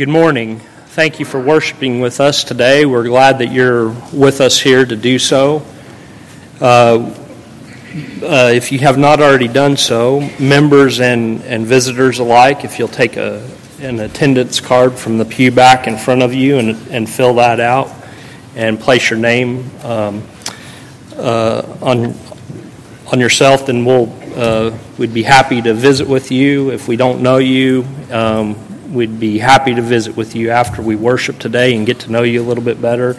Good morning. Thank you for worshiping with us today. We're glad that you're with us here to do so. Uh, uh, if you have not already done so, members and, and visitors alike, if you'll take a, an attendance card from the pew back in front of you and, and fill that out and place your name um, uh, on, on yourself, then we'll, uh, we'd be happy to visit with you. If we don't know you, um, we'd be happy to visit with you after we worship today and get to know you a little bit better.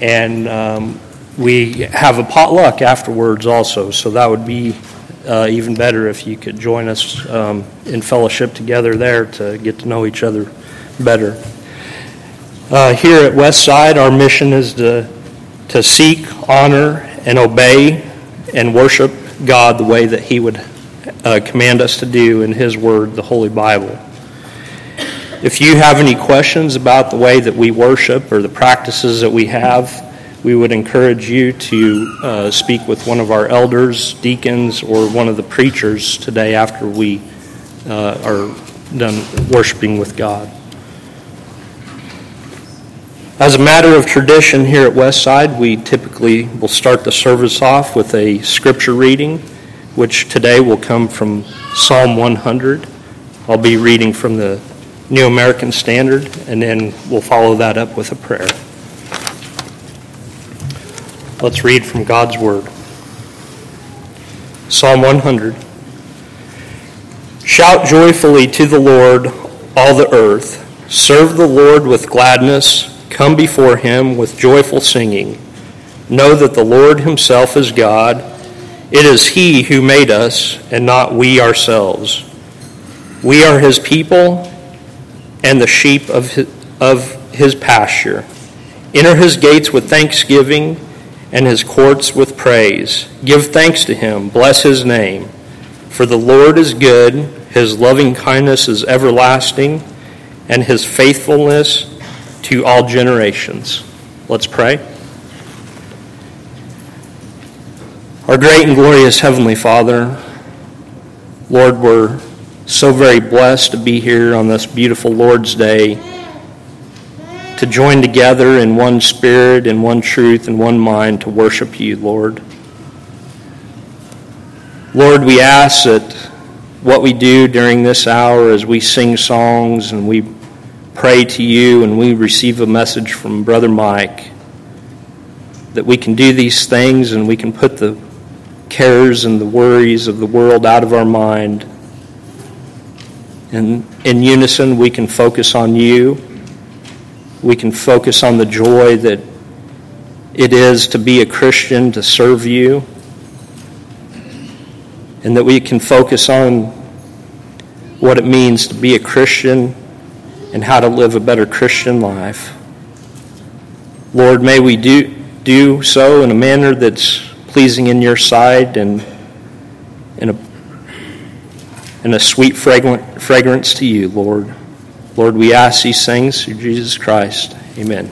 And um, we have a potluck afterwards also, so that would be uh, even better if you could join us um, in fellowship together there to get to know each other better. Uh, here at Westside, our mission is to, to seek, honor, and obey and worship God the way that He would uh, command us to do in His Word, the Holy Bible. If you have any questions about the way that we worship or the practices that we have, we would encourage you to uh, speak with one of our elders, deacons, or one of the preachers today after we uh, are done worshiping with God. As a matter of tradition here at Westside, we typically will start the service off with a scripture reading, which today will come from Psalm 100. I'll be reading from the New American Standard, and then we'll follow that up with a prayer. Let's read from God's Word. Psalm 100. Shout joyfully to the Lord, all the earth. Serve the Lord with gladness. Come before him with joyful singing. Know that the Lord himself is God. It is he who made us, and not we ourselves. We are his people and the sheep of his, of his pasture. Enter his gates with thanksgiving and his courts with praise. Give thanks to him, bless his name. For the Lord is good, his loving kindness is everlasting, and his faithfulness to all generations. Let's pray. Our great and glorious Heavenly Father, Lord, we're so very blessed to be here on this beautiful Lord's Day, to join together in one spirit, in one truth, in one mind to worship you, Lord. Lord, we ask that what we do during this hour as we sing songs and we pray to you and we receive a message from Brother Mike, that we can do these things and we can put the cares and the worries of the world out of our mind and in unison, we can focus on you. We can focus on the joy that it is to be a Christian, to serve you. And that we can focus on what it means to be a Christian and how to live a better Christian life. Lord, may we do, do so in a manner that's pleasing in your sight and in a and a sweet fragrance to you, Lord. Lord, we ask these things through Jesus Christ. Amen.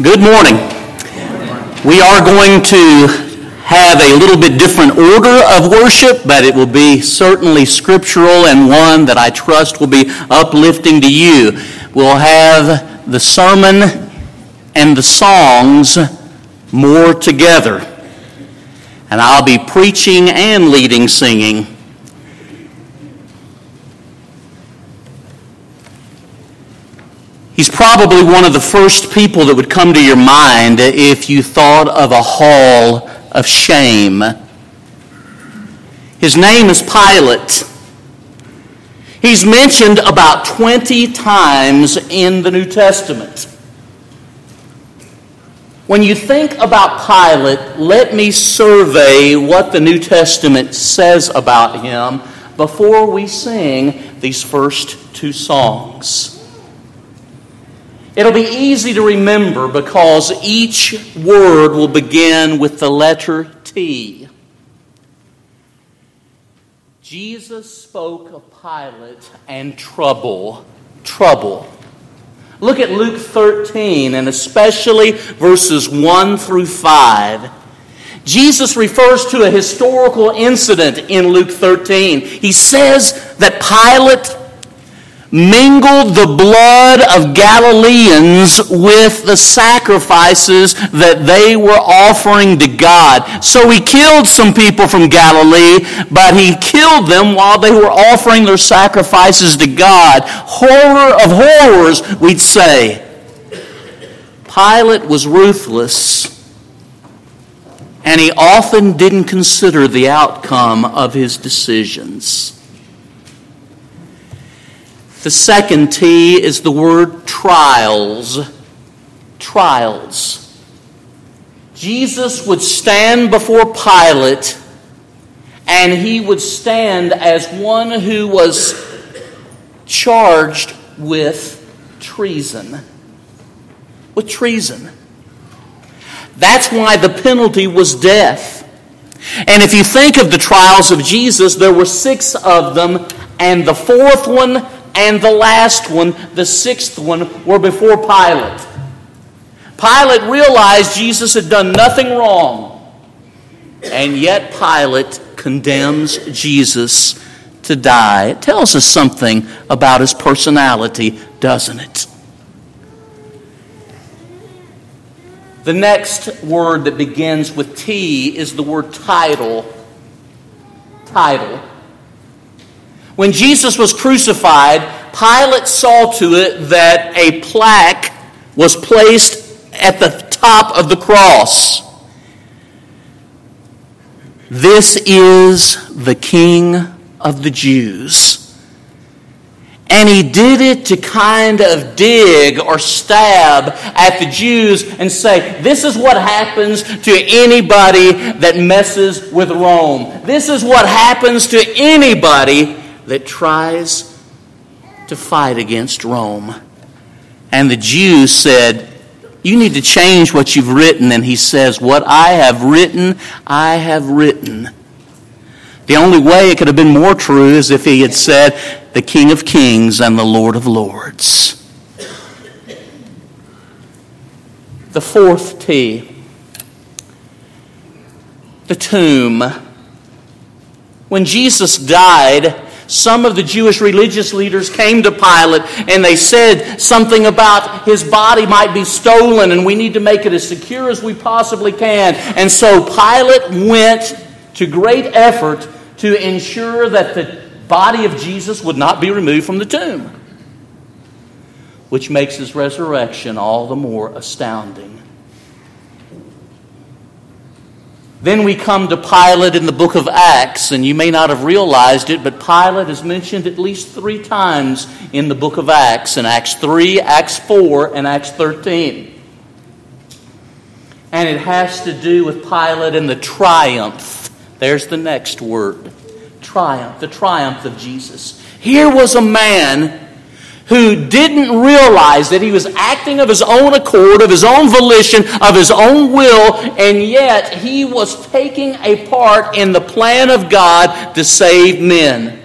Good morning. We are going to have a little bit different order of worship, but it will be certainly scriptural and one that I trust will be uplifting to you. We'll have the sermon and the songs more together. And I'll be preaching and leading singing. He's probably one of the first people that would come to your mind if you thought of a hall of shame. His name is Pilate. He's mentioned about 20 times in the New Testament. When you think about Pilate, let me survey what the New Testament says about him before we sing these first two songs. It'll be easy to remember because each word will begin with the letter T. Jesus spoke of Pilate and trouble, trouble. Look at Luke 13 and especially verses 1 through 5. Jesus refers to a historical incident in Luke 13. He says that Pilate mingled the blood of Galileans with the sacrifices that they were offering to God. So he killed some people from Galilee, but he killed them while they were offering their sacrifices to God. Horror of horrors, we'd say. Pilate was ruthless, and he often didn't consider the outcome of his decisions. The second T is the word trials. Trials. Jesus would stand before Pilate and he would stand as one who was charged with treason. With treason. That's why the penalty was death. And if you think of the trials of Jesus, there were six of them, and the fourth one and the last one, the sixth one, were before Pilate. Pilate realized Jesus had done nothing wrong, and yet Pilate condemns Jesus to die. It tells us something about his personality, doesn't it? The next word that begins with T is the word title. Title. When Jesus was crucified, Pilate saw to it that a plaque was placed at the top of the cross. This is the King of the Jews. And he did it to kind of dig or stab at the Jews and say, This is what happens to anybody that messes with Rome. This is what happens to anybody that tries to fight against Rome. And the Jews said, You need to change what you've written. And he says, What I have written, I have written. The only way it could have been more true is if he had said, The King of Kings and the Lord of Lords. The fourth T, the tomb. When Jesus died, some of the Jewish religious leaders came to Pilate and they said something about his body might be stolen and we need to make it as secure as we possibly can. And so Pilate went to great effort to ensure that the body of Jesus would not be removed from the tomb, which makes his resurrection all the more astounding. Then we come to Pilate in the book of Acts, and you may not have realized it, but Pilate is mentioned at least three times in the book of Acts in Acts 3, Acts 4, and Acts 13. And it has to do with Pilate and the triumph. There's the next word triumph, the triumph of Jesus. Here was a man who didn't realize that he was acting of his own accord, of his own volition, of his own will, and yet he was taking a part in the plan of God to save men.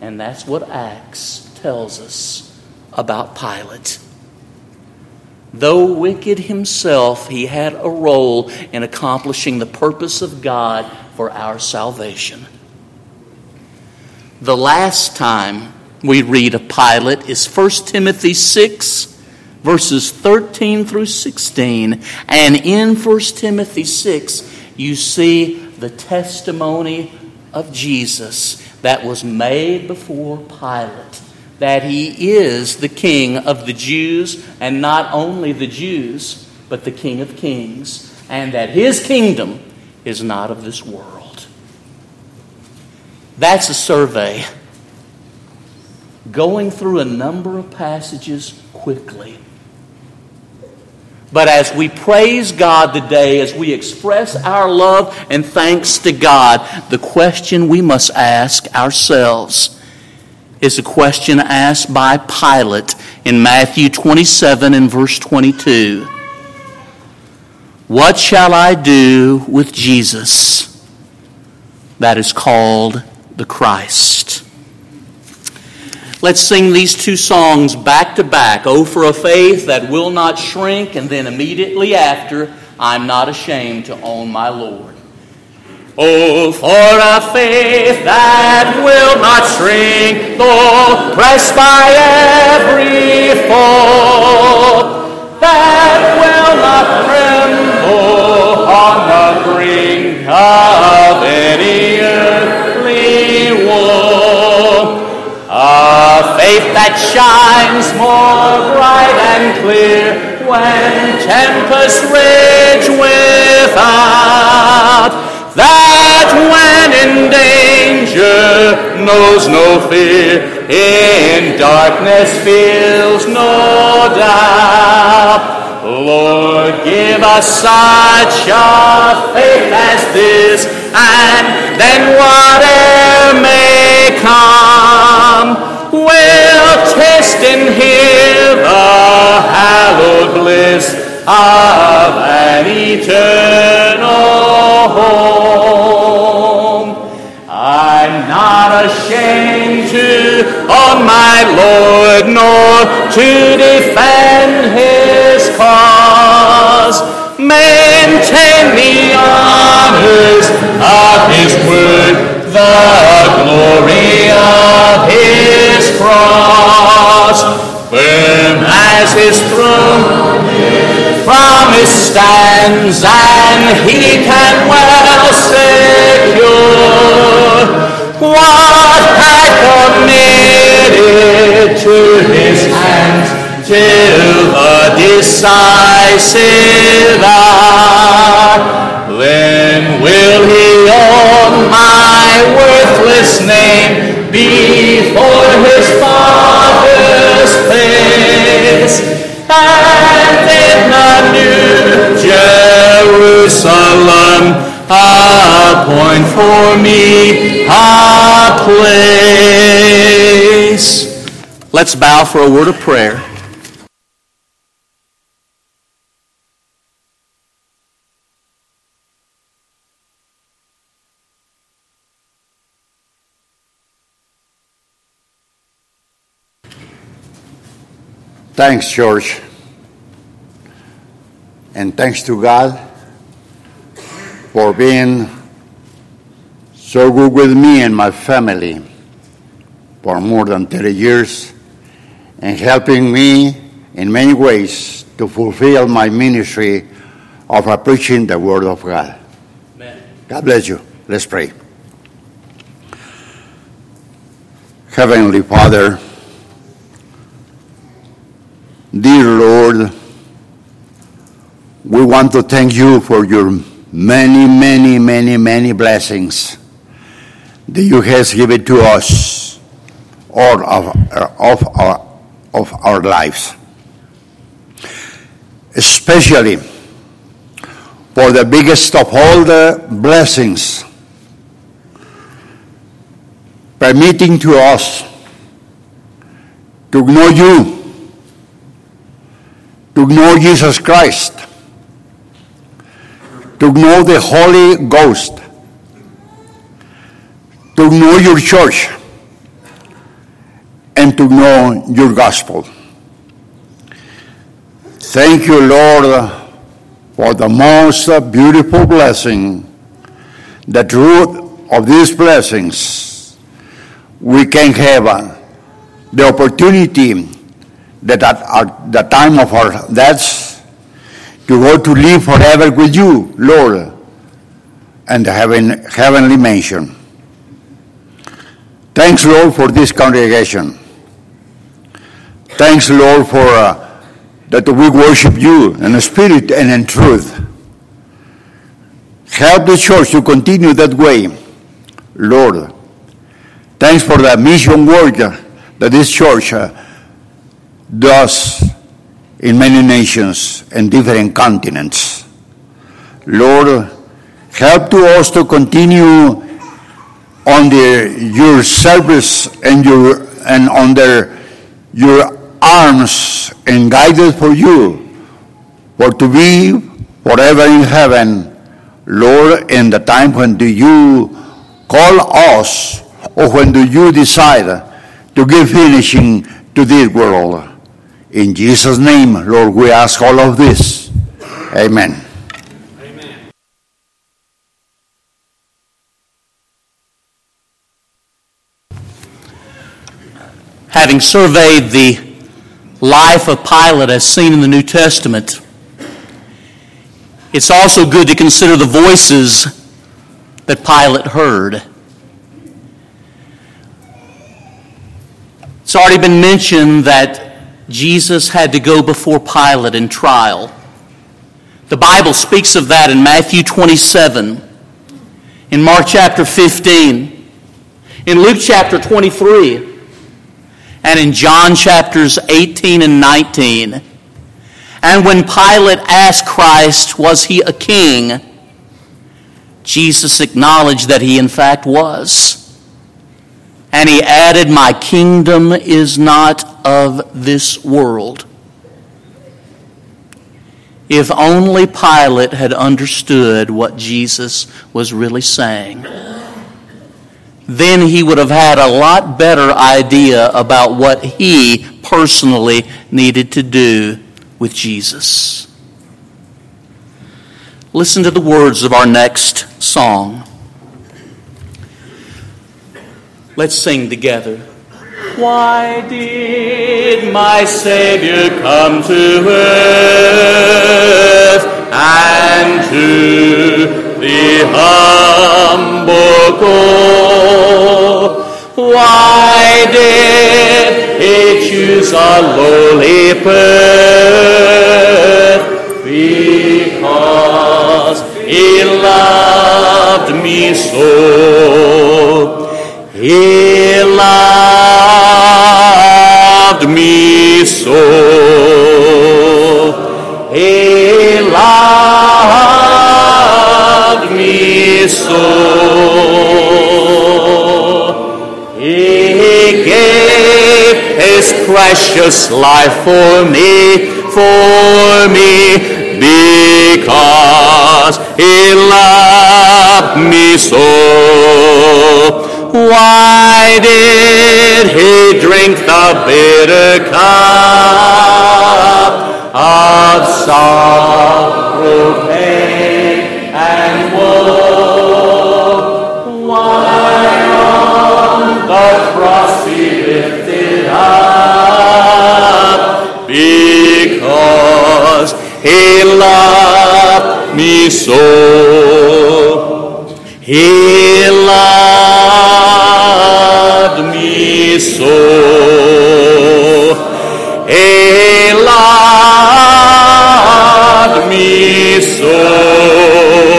And that's what Acts tells us about Pilate. Though wicked himself, he had a role in accomplishing the purpose of God for our salvation. The last time we read of Pilate is 1 Timothy 6, verses 13 through 16. And in 1 Timothy 6, you see the testimony of Jesus that was made before Pilate that he is the king of the Jews, and not only the Jews, but the king of kings, and that his kingdom is not of this world. That's a survey going through a number of passages quickly. But as we praise God today, as we express our love and thanks to God, the question we must ask ourselves is a question asked by Pilate in Matthew 27 and verse 22. What shall I do with Jesus that is called the Christ? Let's sing these two songs back to back. Oh, for a faith that will not shrink, and then immediately after, I'm not ashamed to own my Lord. Oh, for a faith that will not shrink, though pressed by every foe, that will not tremble that shines more bright and clear when tempests rage without. That when in danger knows no fear, in darkness feels no doubt. Lord, give us such a faith as this, and then whatever may come, we'll taste and hear the hallowed bliss of an eternal home. I'm not ashamed to own my Lord, nor to defend his cause. Maintain the honors stands, and he can well secure what had committed to his hands till the decisive hour. Then will he own my worthless name before his Father's face. Appoint for me a place. Let's bow for a word of prayer. Thanks, George. And thanks to God for being so good with me and my family for more than 30 years and helping me in many ways to fulfill my ministry of preaching the Word of God. Amen. God bless you. Let's pray. Heavenly Father, Dear Lord, we want to thank you for your many, many, many, many blessings that you have given to us all of, uh, of, our, of our lives. Especially for the biggest of all the blessings, permitting to us to know you to know Jesus Christ, to know the Holy Ghost, to know your church, and to know your gospel. Thank you, Lord, for the most beautiful blessing, the truth of these blessings. We can have uh, the opportunity that at, the time of our deaths, to go to live forever with you, Lord, and the heaven, heavenly mansion. Thanks, Lord, for this congregation. Thanks, Lord, for uh, that we worship you in spirit and in truth. Help the church to continue that way, Lord. Thanks for the mission work that this church uh, does in many nations and different continents. Lord, help to us to continue on the, your service and your and under your arms and guided for you, for to be forever in heaven, Lord, in the time when do you call us or when do you decide to give finishing to this world. In Jesus' name, Lord, we ask all of this. Amen. Having surveyed the life of Pilate as seen in the New Testament, it's also good to consider the voices that Pilate heard. It's already been mentioned that Jesus had to go before Pilate in trial. The Bible speaks of that in Matthew 27, in Mark chapter 15, in Luke chapter 23, and in John chapters 18 and 19. And when Pilate asked Christ, was he a king? Jesus acknowledged that he in fact was. And he added, My kingdom is not of this world. If only Pilate had understood what Jesus was really saying, then he would have had a lot better idea about what he personally needed to do with Jesus. Listen to the words of our next song. Let's sing together. Why did my Savior come to earth and to the humble go? Why did he choose a lowly birth? Precious life for me, for me, because he loved me so. Why did he drink the bitter cup of sorrow, pain, and woe? The cross he lifted up? Because he loved me so. He loved me so. He loved me so.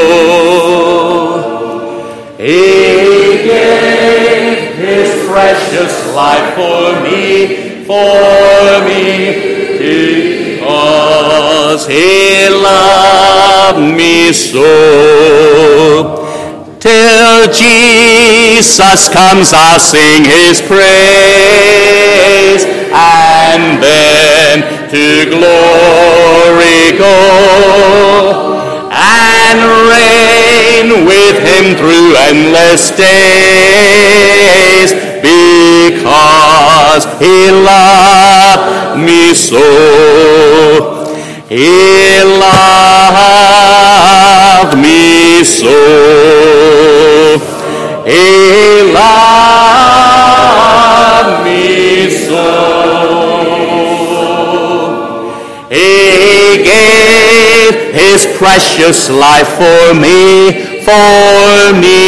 Life for me, for me, because he loved me so. Till Jesus comes, I'll sing his praise, and then to glory go, and reign with him through endless days, because he loved me so. He loved me so. He loved me so. He gave his precious life for me, for me,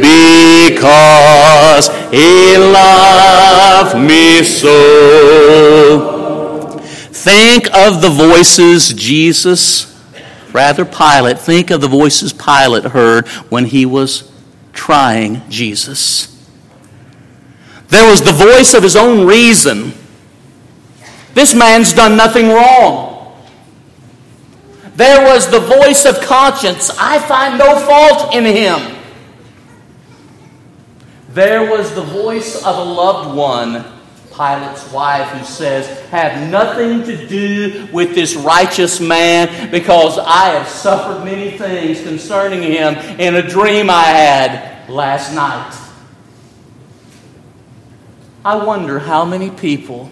because he loved me so. Think of the voices Jesus, rather Pilate, think of the voices Pilate heard when he was trying Jesus. There was the voice of his own reason. This man's done nothing wrong. There was the voice of conscience. I find no fault in him. There was the voice of a loved one, Pilate's wife, who says, Have nothing to do with this righteous man because I have suffered many things concerning him in a dream I had last night. I wonder how many people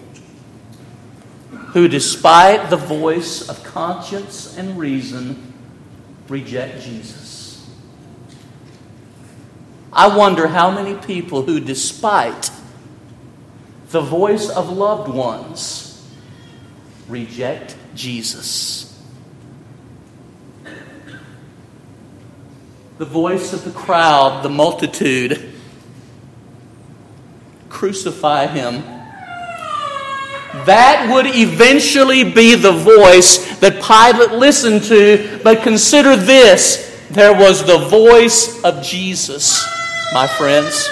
who, despite the voice of conscience and reason, reject Jesus. I wonder how many people who, despite the voice of loved ones, reject Jesus. The voice of the crowd, the multitude, crucify him. That would eventually be the voice that Pilate listened to, but consider this there was the voice of Jesus, my friends.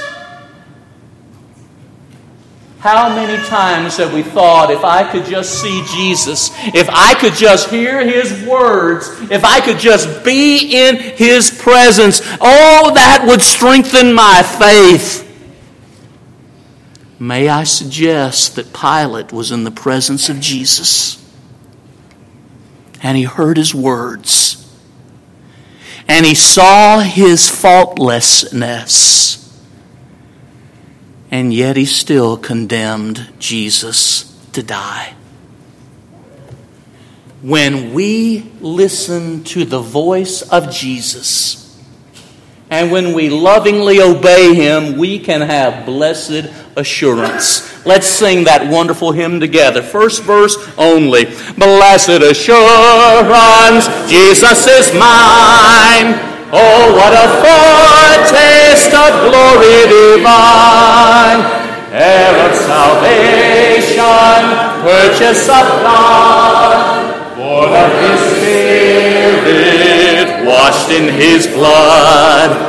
How many times have we thought, if I could just see Jesus, if I could just hear his words, if I could just be in his presence, oh, that would strengthen my faith. May I suggest that Pilate was in the presence of Jesus and he heard his words and he saw his faultlessness and yet he still condemned Jesus to die. When we listen to the voice of Jesus, and when we lovingly obey him, we can have blessed assurance. Let's sing that wonderful hymn together. First verse only. Blessed assurance, Jesus is mine. Oh, what a foretaste of glory divine, heir of salvation, purchase of God, born of His Spirit, washed in His blood.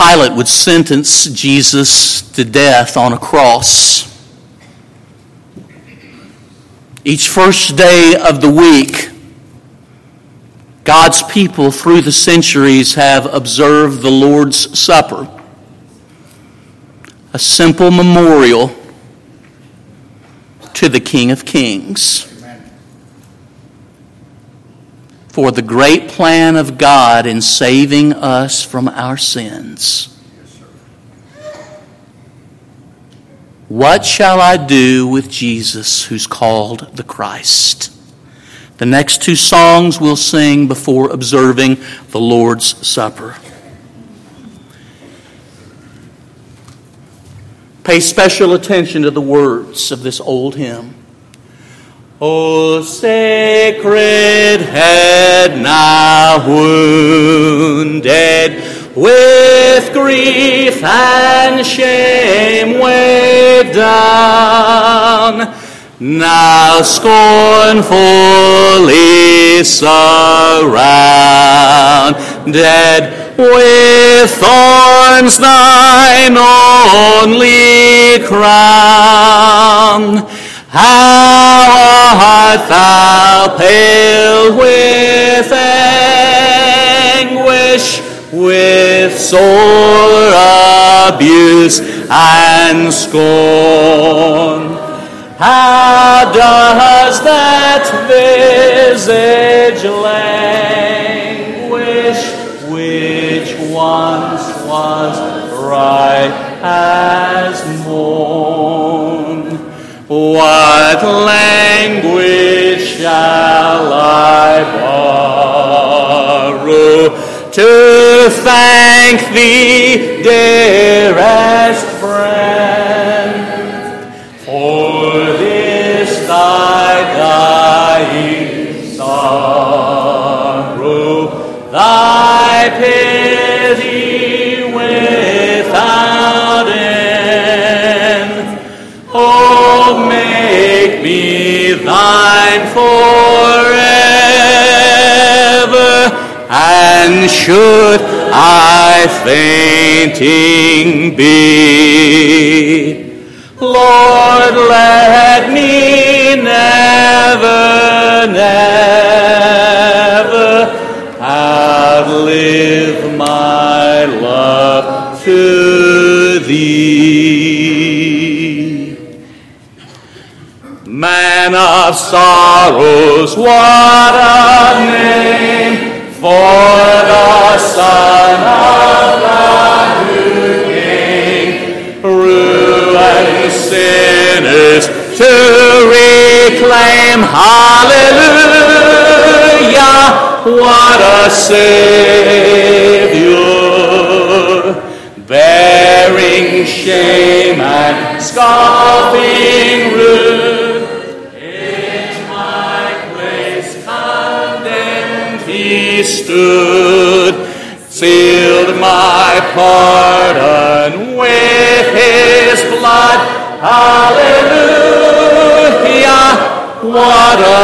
Pilate would sentence Jesus to death on a cross. Each first day of the week, God's people through the centuries have observed the Lord's Supper, a simple memorial to the King of Kings. For the great plan of God in saving us from our sins. What shall I do with Jesus who's called the Christ? The next two songs we'll sing before observing the Lord's Supper. Pay special attention to the words of this old hymn. O sacred head now wounded with grief and shame weighed down now scornfully surrounded with thorns thine only crown. How art thou pale with anguish, with sore abuse and scorn? How does that visage languish which once was bright as morn? What language shall I borrow to thank thee, dearest friend? Thine forever, and should I fainting be, Lord, let me never, never Man of sorrows, what a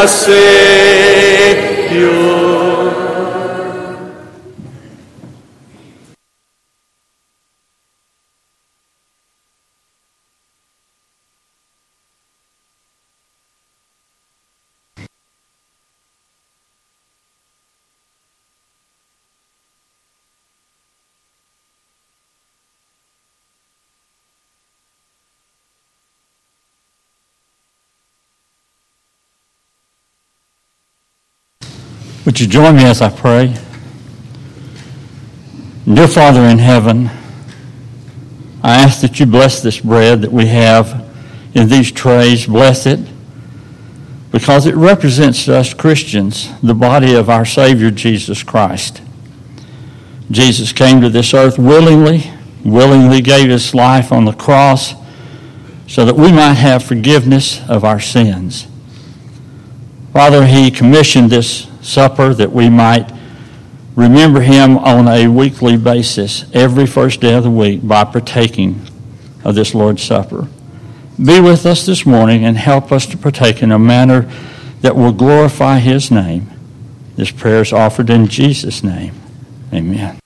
What a Savior! Would you join me as I pray? Dear Father in heaven, I ask that you bless this bread that we have in these trays. Bless it because it represents to us Christians, the body of our Savior Jesus Christ. Jesus came to this earth willingly, willingly gave his life on the cross so that we might have forgiveness of our sins. Father, he commissioned this supper that we might remember him on a weekly basis every first day of the week by partaking of this Lord's Supper. Be with us this morning and help us to partake in a manner that will glorify his name. This prayer is offered in Jesus' name. Amen.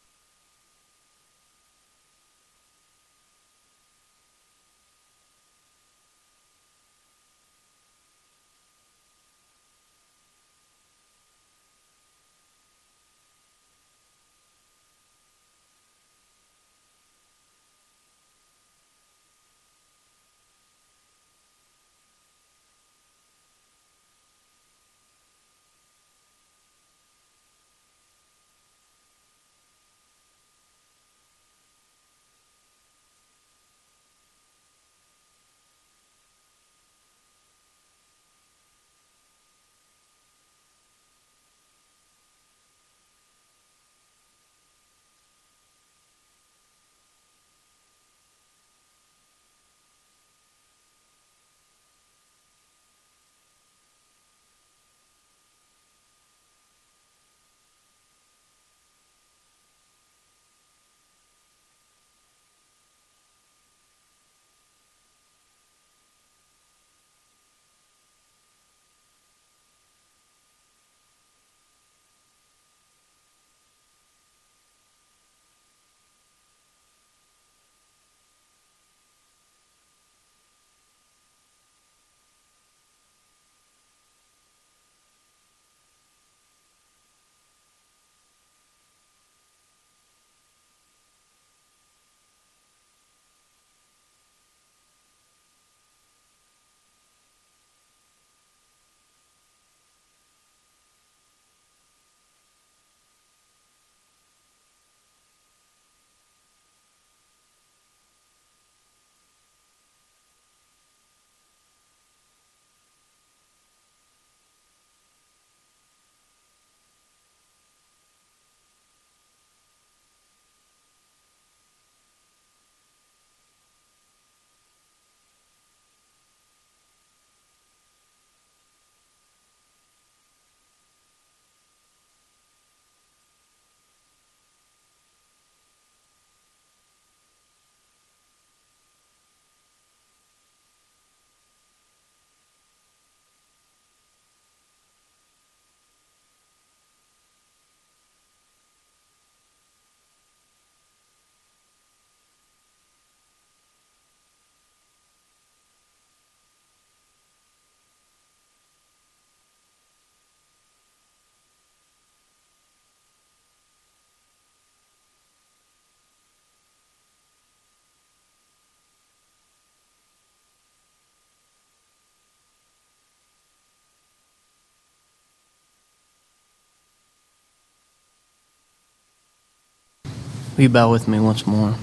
Will you bow with me once more?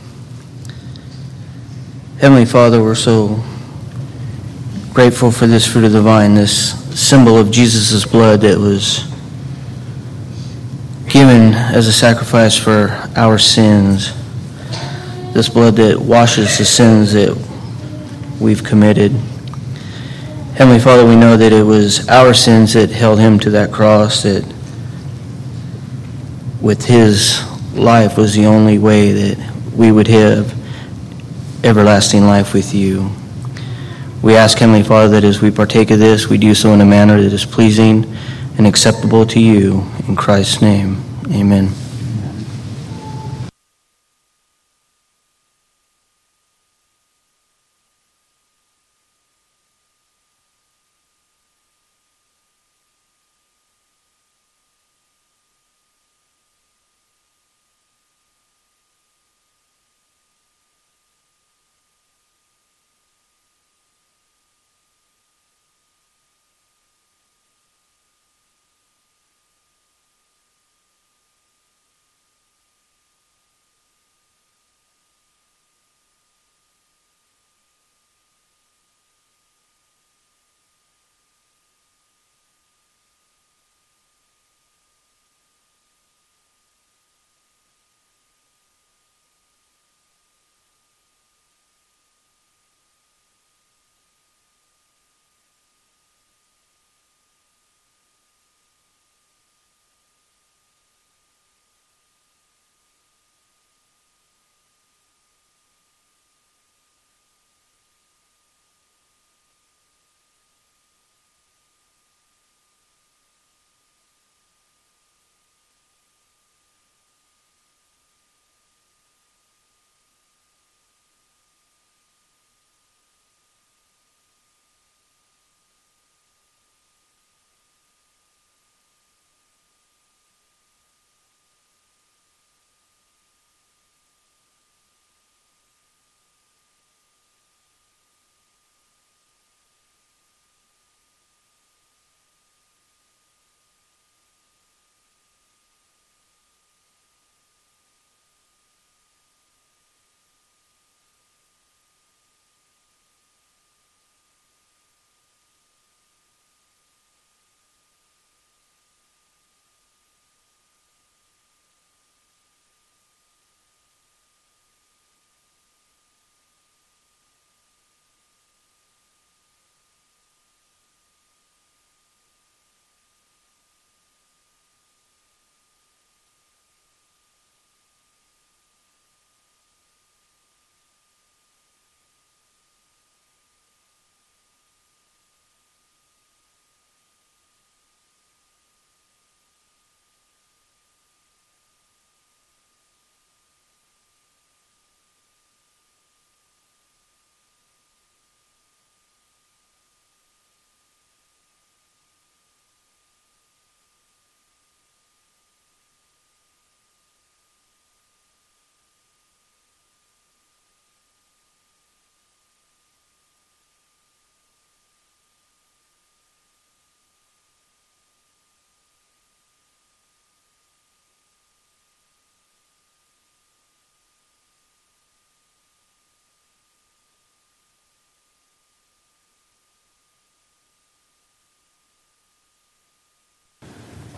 Heavenly Father, we're so grateful for this fruit of the vine, this symbol of Jesus' blood that was given as a sacrifice for our sins. This blood that washes the sins that we've committed. Heavenly Father, we know that it was our sins that held him to that cross, that with his life was the only way that we would have everlasting life with you. We ask, Heavenly Father, that as we partake of this, we do so in a manner that is pleasing and acceptable to you. In Christ's name, amen.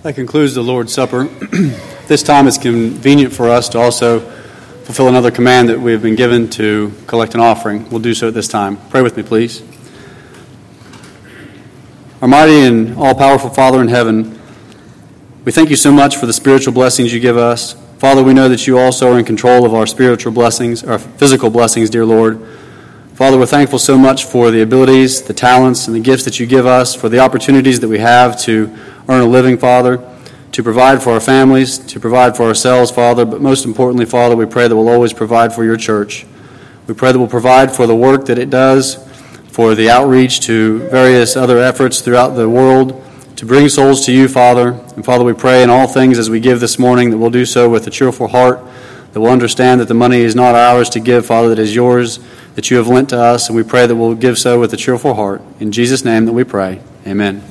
That concludes the Lord's Supper. this time it's convenient for us to also fulfill another command that we have been given to collect an offering. We'll do so at this time. Pray with me, please. Our mighty and all powerful Father in heaven, we thank you so much for the spiritual blessings you give us. Father, we know that you also are in control of our spiritual blessings, our physical blessings, dear Lord. Father, we're thankful so much for the abilities, the talents, and the gifts that you give us, for the opportunities that we have to earn a living, Father, to provide for our families, to provide for ourselves, Father, but most importantly, Father, we pray that we'll always provide for your church. We pray that we'll provide for the work that it does, for the outreach to various other efforts throughout the world, to bring souls to you, Father. And Father, we pray in all things as we give this morning that we'll do so with a cheerful heart, that we'll understand that the money is not ours to give, Father, that is yours, that you have lent to us, and we pray that we'll give so with a cheerful heart. In Jesus' name that we pray. Amen.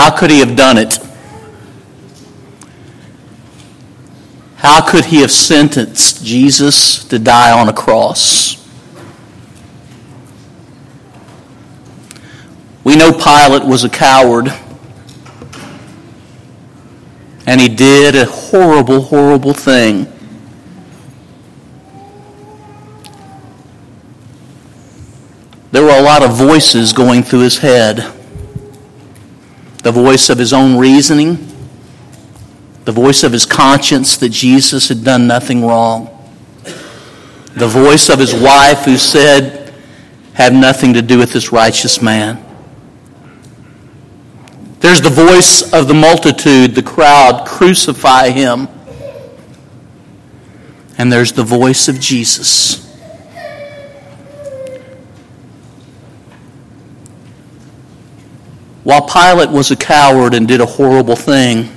How could he have done it? How could he have sentenced Jesus to die on a cross? We know Pilate was a coward. And he did a horrible, horrible thing. There were a lot of voices going through his head the voice of his own reasoning, the voice of his conscience that Jesus had done nothing wrong, the voice of his wife who said, Have nothing to do with this righteous man. There's the voice of the multitude, the crowd, crucify him. And there's the voice of Jesus. While Pilate was a coward and did a horrible thing,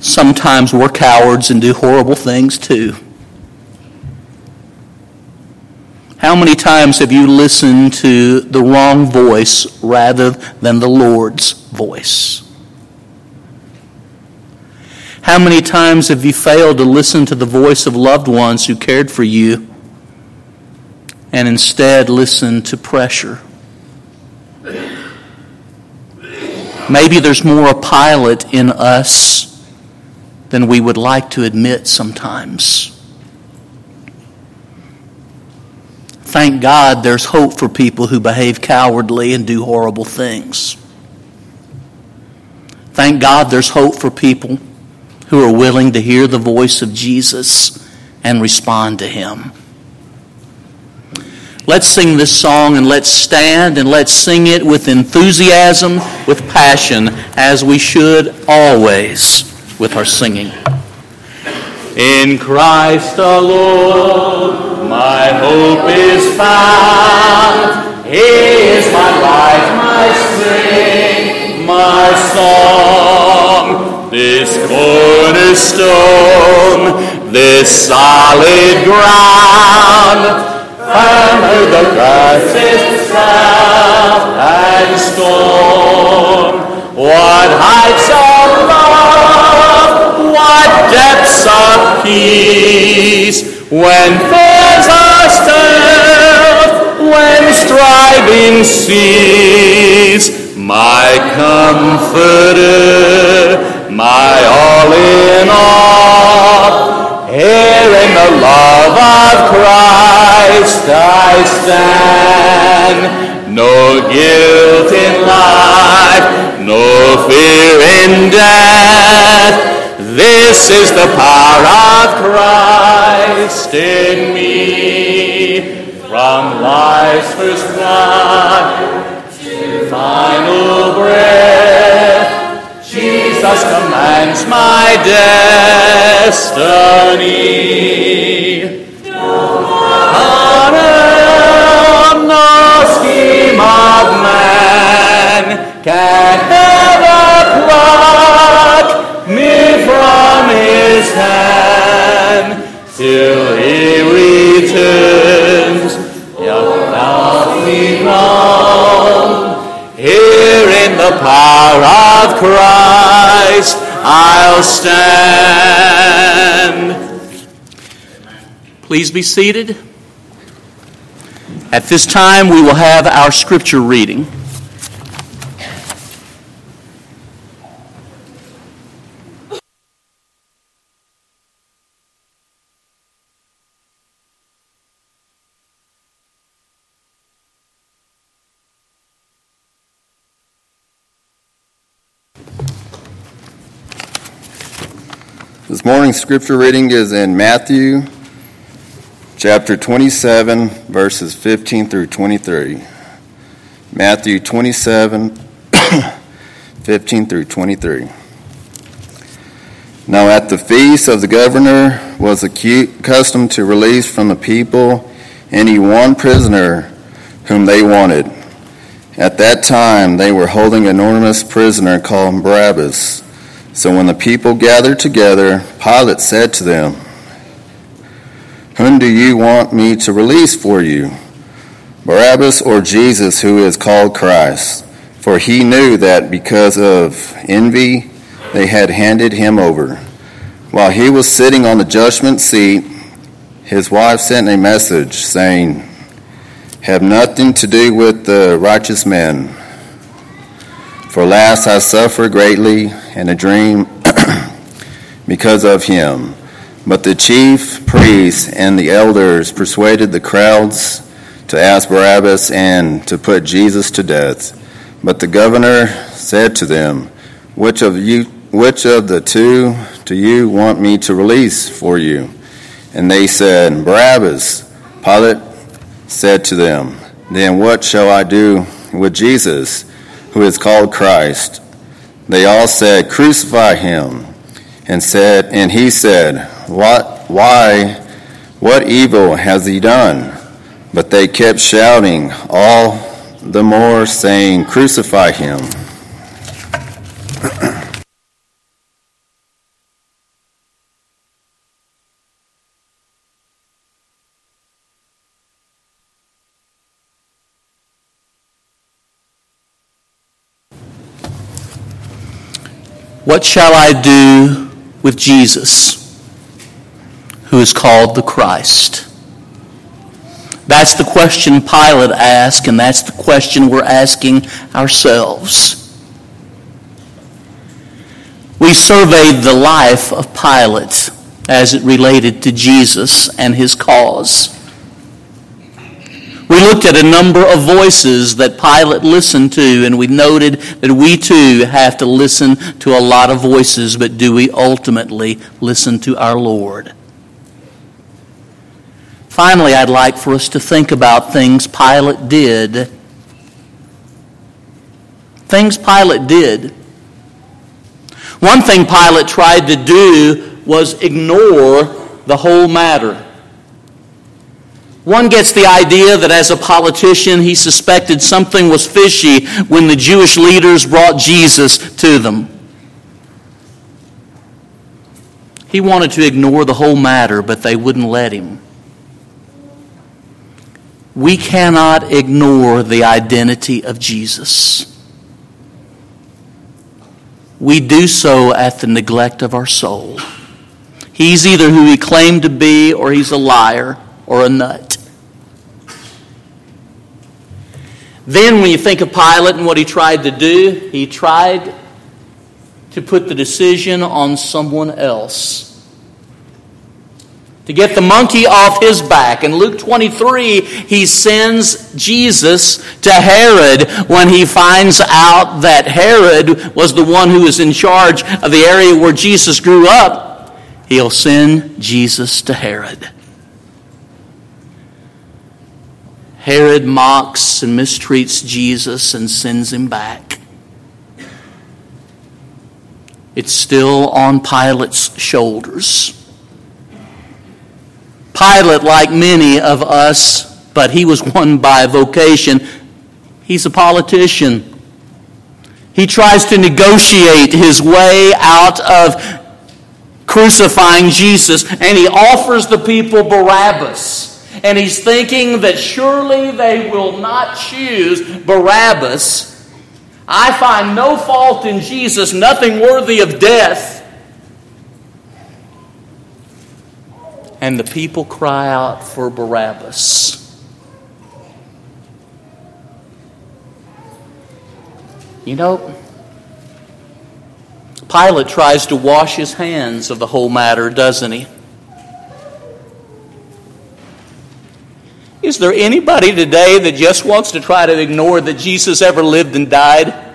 sometimes we're cowards and do horrible things too. How many times have you listened to the wrong voice rather than the Lord's voice? How many times have you failed to listen to the voice of loved ones who cared for you and instead listened to pressure? Maybe there's more a Pilate in us than we would like to admit sometimes. Thank God there's hope for people who behave cowardly and do horrible things. Thank God there's hope for people who are willing to hear the voice of Jesus and respond to Him. Let's sing this song and let's stand and let's sing it with enthusiasm, with passion, as we should always with our singing. In Christ Lord, my hope is found. He is my life, my strength, my song. This cornerstone, this solid ground hammer the grasses south and storm. What heights of love, what depths of peace, when fears are stilled, when striving cease. My comforter, my all in all, here in the love of Christ I stand. No guilt in life, no fear in death. This is the power of Christ in me. From life's first cry to final breath. Jesus commands my destiny. Scheme of man can ever pluck me from his hand till he power of Christ I'll stand. Please be seated. At this time, we will have our scripture reading. This morning's scripture reading is in Matthew chapter 27, verses 15 through 23. Matthew 27, 15 through 23. Now at the feast of the governor was a custom to release from the people any one prisoner whom they wanted. At that time they were holding an enormous prisoner called Barabbas. So when the people gathered together, Pilate said to them, Whom do you want me to release for you, Barabbas or Jesus, who is called Christ? for he knew that because of envy they had handed him over. While he was sitting on the judgment seat, his wife sent a message saying, Have nothing to do with the righteous men. For last I suffer greatly in a dream because of him. But the chief priests and the elders persuaded the crowds to ask Barabbas and to put Jesus to death. But the governor said to them, Which of you which of the two do you want me to release for you? And they said, Barabbas. Pilate said to them, Then what shall I do with Jesus, who is called Christ? They all said, Crucify him. And said, and he said, What why what evil has he done? But they kept shouting all the more, saying, Crucify him. What shall I do with Jesus, who is called the Christ? That's the question Pilate asked, and that's the question we're asking ourselves. We surveyed the life of Pilate as it related to Jesus and his cause. We looked at a number of voices that Pilate listened to, and we noted that we too have to listen to a lot of voices, but do we ultimately listen to our Lord? Finally, I'd like for us to think about things Pilate did. Things Pilate did. One thing Pilate tried to do was ignore the whole matter. One gets the idea that as a politician, he suspected something was fishy when the Jewish leaders brought Jesus to them. He wanted to ignore the whole matter, but they wouldn't let him. We cannot ignore the identity of Jesus. We do so at the neglect of our soul. He's either who he claimed to be, or he's a liar or a nut. Then, when you think of Pilate and what he tried to do, he tried to put the decision on someone else. To get the monkey off his back. In Luke 23, he sends Jesus to Herod when he finds out that Herod was the one who was in charge of the area where Jesus grew up. He'll send Jesus to Herod. Herod mocks and mistreats Jesus and sends him back. It's still on Pilate's shoulders. Pilate, like many of us, but he was one by vocation, he's a politician. He tries to negotiate his way out of crucifying Jesus, and he offers the people Barabbas and he's thinking that surely they will not choose Barabbas. I find no fault in Jesus, nothing worthy of death. And the people cry out for Barabbas. You know, Pilate tries to wash his hands of the whole matter, doesn't he? Is there anybody today that just wants to try to ignore that Jesus ever lived and died?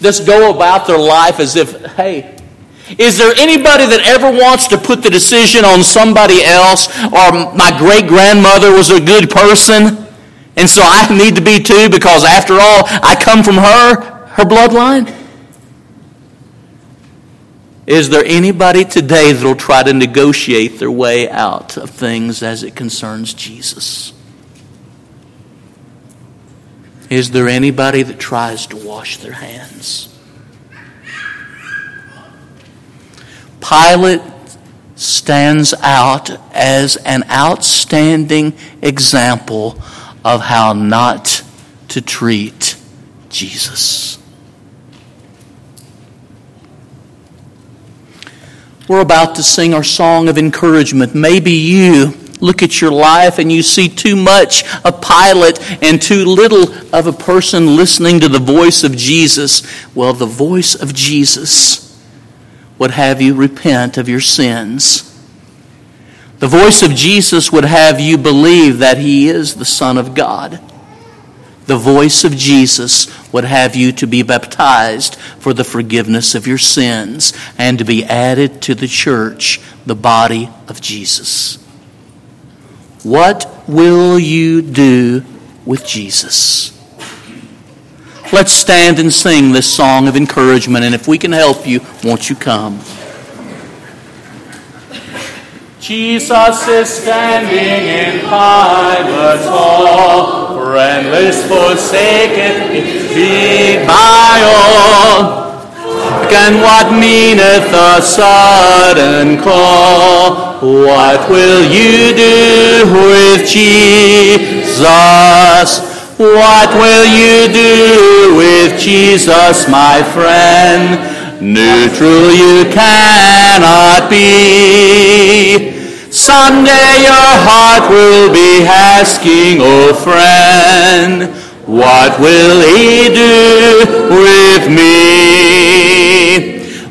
Just go about their life as if, hey, is there anybody that ever wants to put the decision on somebody else? Or my great grandmother was a good person, and so I need to be too because after all, I come from her, her bloodline? Is there anybody today that will try to negotiate their way out of things as it concerns Jesus? Is there anybody that tries to wash their hands? Pilate stands out as an outstanding example of how not to treat Jesus. We're about to sing our song of encouragement. Maybe you look at your life and you see too much of Pilate and too little of a person listening to the voice of Jesus. Well, the voice of Jesus would have you repent of your sins. The voice of Jesus would have you believe that He is the Son of God. The voice of Jesus would have you to be baptized for the forgiveness of your sins and to be added to the church, the body of Jesus. What will you do with Jesus? Let's stand and sing this song of encouragement, and if we can help you, won't you come? Jesus is standing in Pilate's hall, friendless, forsaken, beat by all. And what meaneth the sudden call? What will you do with Jesus? What will you do with Jesus, my friend? Neutral you cannot be. Someday your heart will be asking, oh friend, what will he do with me?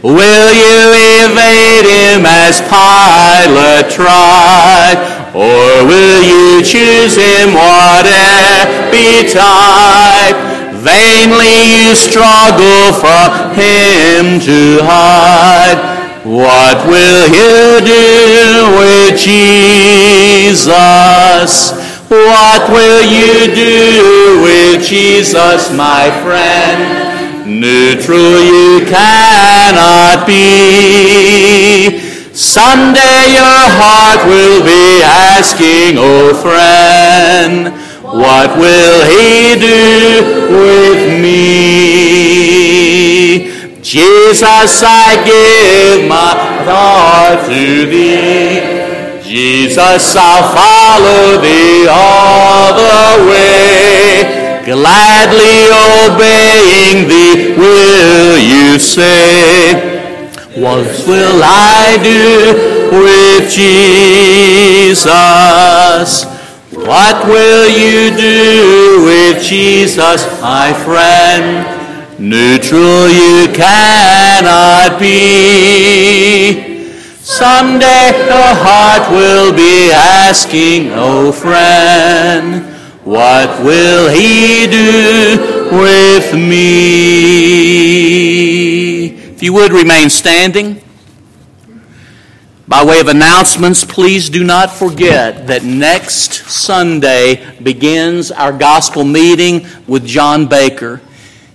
Will you evade him as Pilate tried? Or will you choose him whatever betide? Vainly you struggle from him to hide. What will you do with Jesus? What will you do with Jesus, my friend? Neutral you cannot be. Someday your heart will be asking, oh friend, what will he do with me? Jesus, I give my heart to thee. Jesus, I'll follow thee all the way. Gladly obeying thee, will you say, What will I do with Jesus? What will you do with Jesus, my friend? Neutral you cannot be. Someday your heart will be asking, oh friend, what will he do with me? If you would remain standing. By way of announcements, please do not forget that next Sunday begins our gospel meeting with John Baker.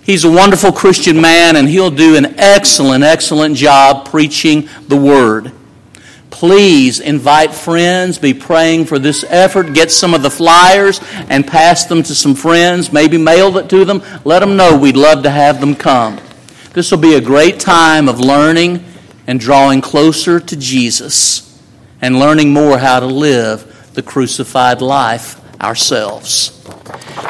He's a wonderful Christian man, and he'll do an excellent, excellent job preaching the Word. Please invite friends, be praying for this effort, get some of the flyers and pass them to some friends, maybe mail it to them. Let them know we'd love to have them come. This will be a great time of learning and drawing closer to Jesus and learning more how to live the crucified life ourselves.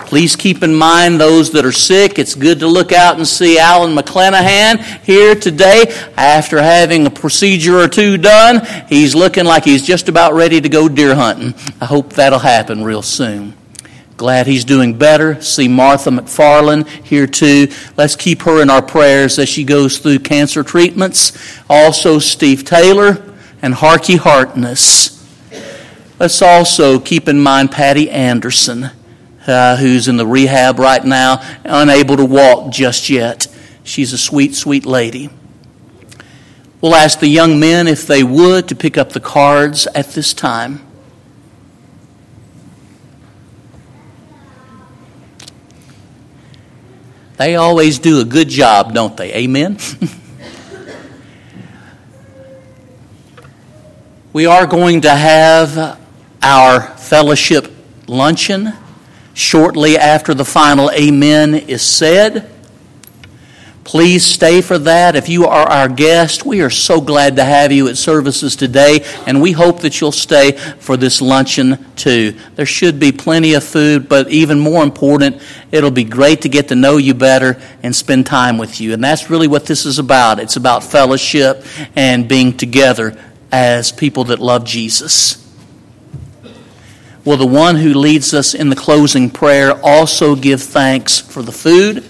Please keep in mind those that are sick. It's good to look out and see Alan McClanahan here today after having a procedure or two done. He's looking like he's just about ready to go deer hunting. I hope that'll happen real soon. Glad he's doing better. See Martha McFarland here too. Let's keep her in our prayers as she goes through cancer treatments. Also, Steve Taylor and Harky Hartness. Let's also keep in mind Patty Anderson uh, who's in the rehab right now, unable to walk just yet. She's a sweet, sweet lady. We'll ask the young men if they would to pick up the cards at this time. They always do a good job, don't they? Amen? we are going to have our fellowship luncheon shortly after the final amen is said. Please stay for that. If you are our guest, we are so glad to have you at services today, and we hope that you'll stay for this luncheon too. There should be plenty of food, but even more important, it'll be great to get to know you better and spend time with you. And that's really what this is about. It's about fellowship and being together as people that love Jesus. Will the one who leads us in the closing prayer also give thanks for the food?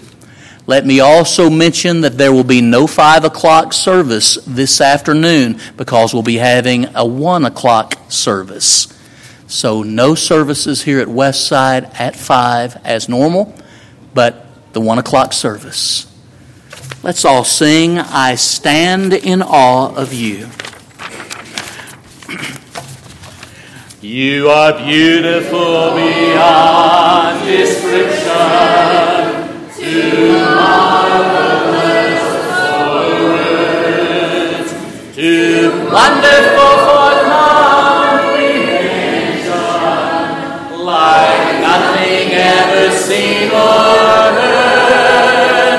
Let me also mention that there will be no 5 o'clock service this afternoon because we'll be having a 1 o'clock service. So, no services here at Westside at 5 as normal, but the 1 o'clock service. Let's all sing, I stand in awe of you. You are beautiful beyond description. Too marvelous for words. Too wonderful for comprehension. Like nothing ever seen or heard.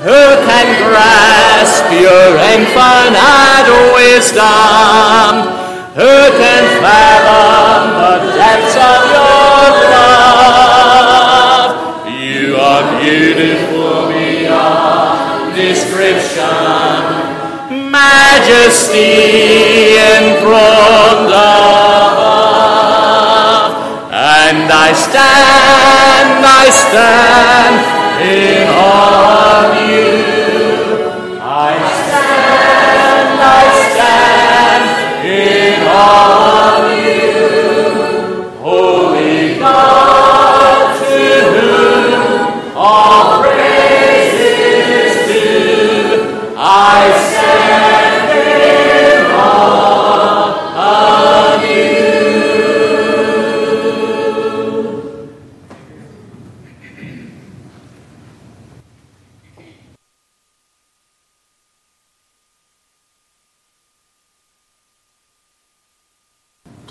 Who can grasp your infinite wisdom? Who can fathom the depths of your love? You are beautiful beyond description, majesty enthroned above. And I stand, I stand in awe of you.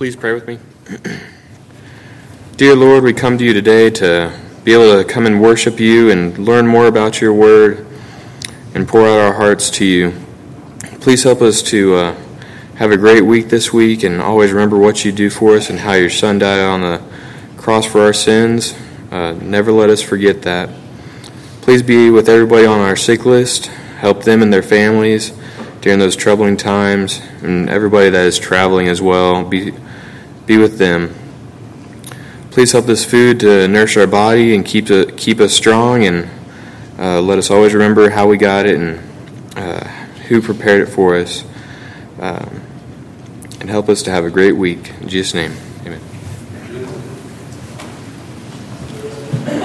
Please pray with me. Dear Lord, we come to you today to be able to come and worship you and learn more about your word and pour out our hearts to you. Please help us to uh, have a great week this week and always remember what you do for us and how your son died on the cross for our sins. Uh, never let us forget that. Please be with everybody on our sick list. Help them and their families during those troubling times, and everybody that is traveling as well. Be, be with them. Please help this food to nourish our body and keep, it, keep us strong, and uh, let us always remember how we got it and uh, who prepared it for us. Um, and help us to have a great week. In Jesus' name.